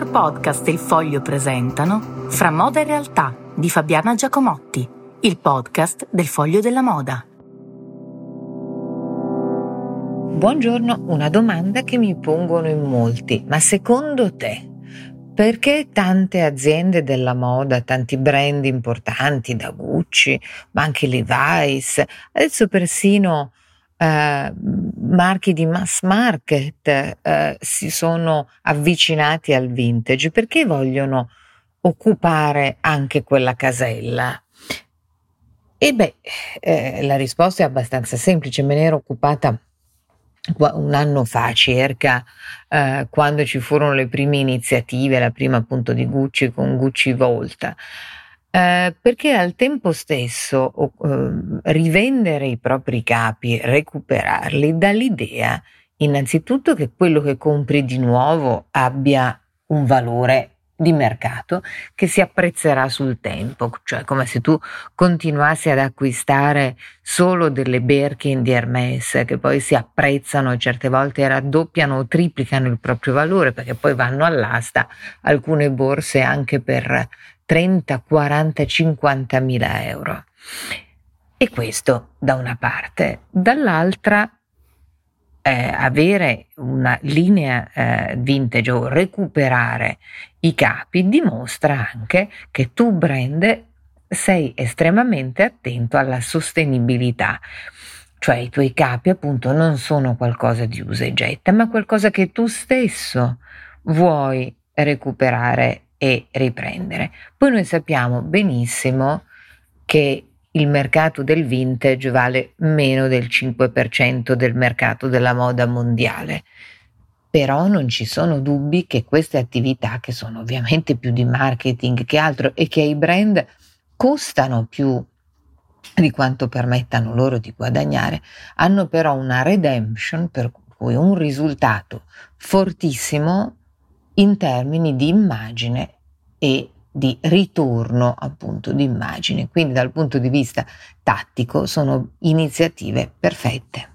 Editor Podcast e Il Foglio presentano Fra moda e realtà di Fabiana Giacomotti, il podcast del Foglio della Moda. Buongiorno, una domanda che mi pongono in molti, ma secondo te perché tante aziende della moda, tanti brand importanti da Gucci, ma anche Levi's, adesso persino eh, marchi di mass market eh, si sono avvicinati al vintage perché vogliono occupare anche quella casella? E beh, eh, la risposta è abbastanza semplice, me ne ero occupata un anno fa circa, eh, quando ci furono le prime iniziative, la prima appunto di Gucci con Gucci Volta. Eh, perché al tempo stesso eh, rivendere i propri capi, recuperarli, dà l'idea innanzitutto che quello che compri di nuovo abbia un valore di mercato che si apprezzerà sul tempo, cioè come se tu continuassi ad acquistare solo delle Birkin di Hermès che poi si apprezzano e certe volte raddoppiano o triplicano il proprio valore perché poi vanno all'asta alcune borse anche per 30, 40, 50 mila euro. E questo da una parte. Dall'altra, eh, avere una linea eh, vintage o recuperare i capi dimostra anche che tu brand sei estremamente attento alla sostenibilità. Cioè i tuoi capi appunto non sono qualcosa di usa e getta, ma qualcosa che tu stesso vuoi recuperare e riprendere. Poi noi sappiamo benissimo che il mercato del vintage vale meno del 5% del mercato della moda mondiale. Però non ci sono dubbi che queste attività, che sono ovviamente più di marketing che altro e che ai brand costano più di quanto permettano loro di guadagnare, hanno però una redemption per cui un risultato fortissimo in termini di immagine e di ritorno appunto di immagine. Quindi dal punto di vista tattico sono iniziative perfette.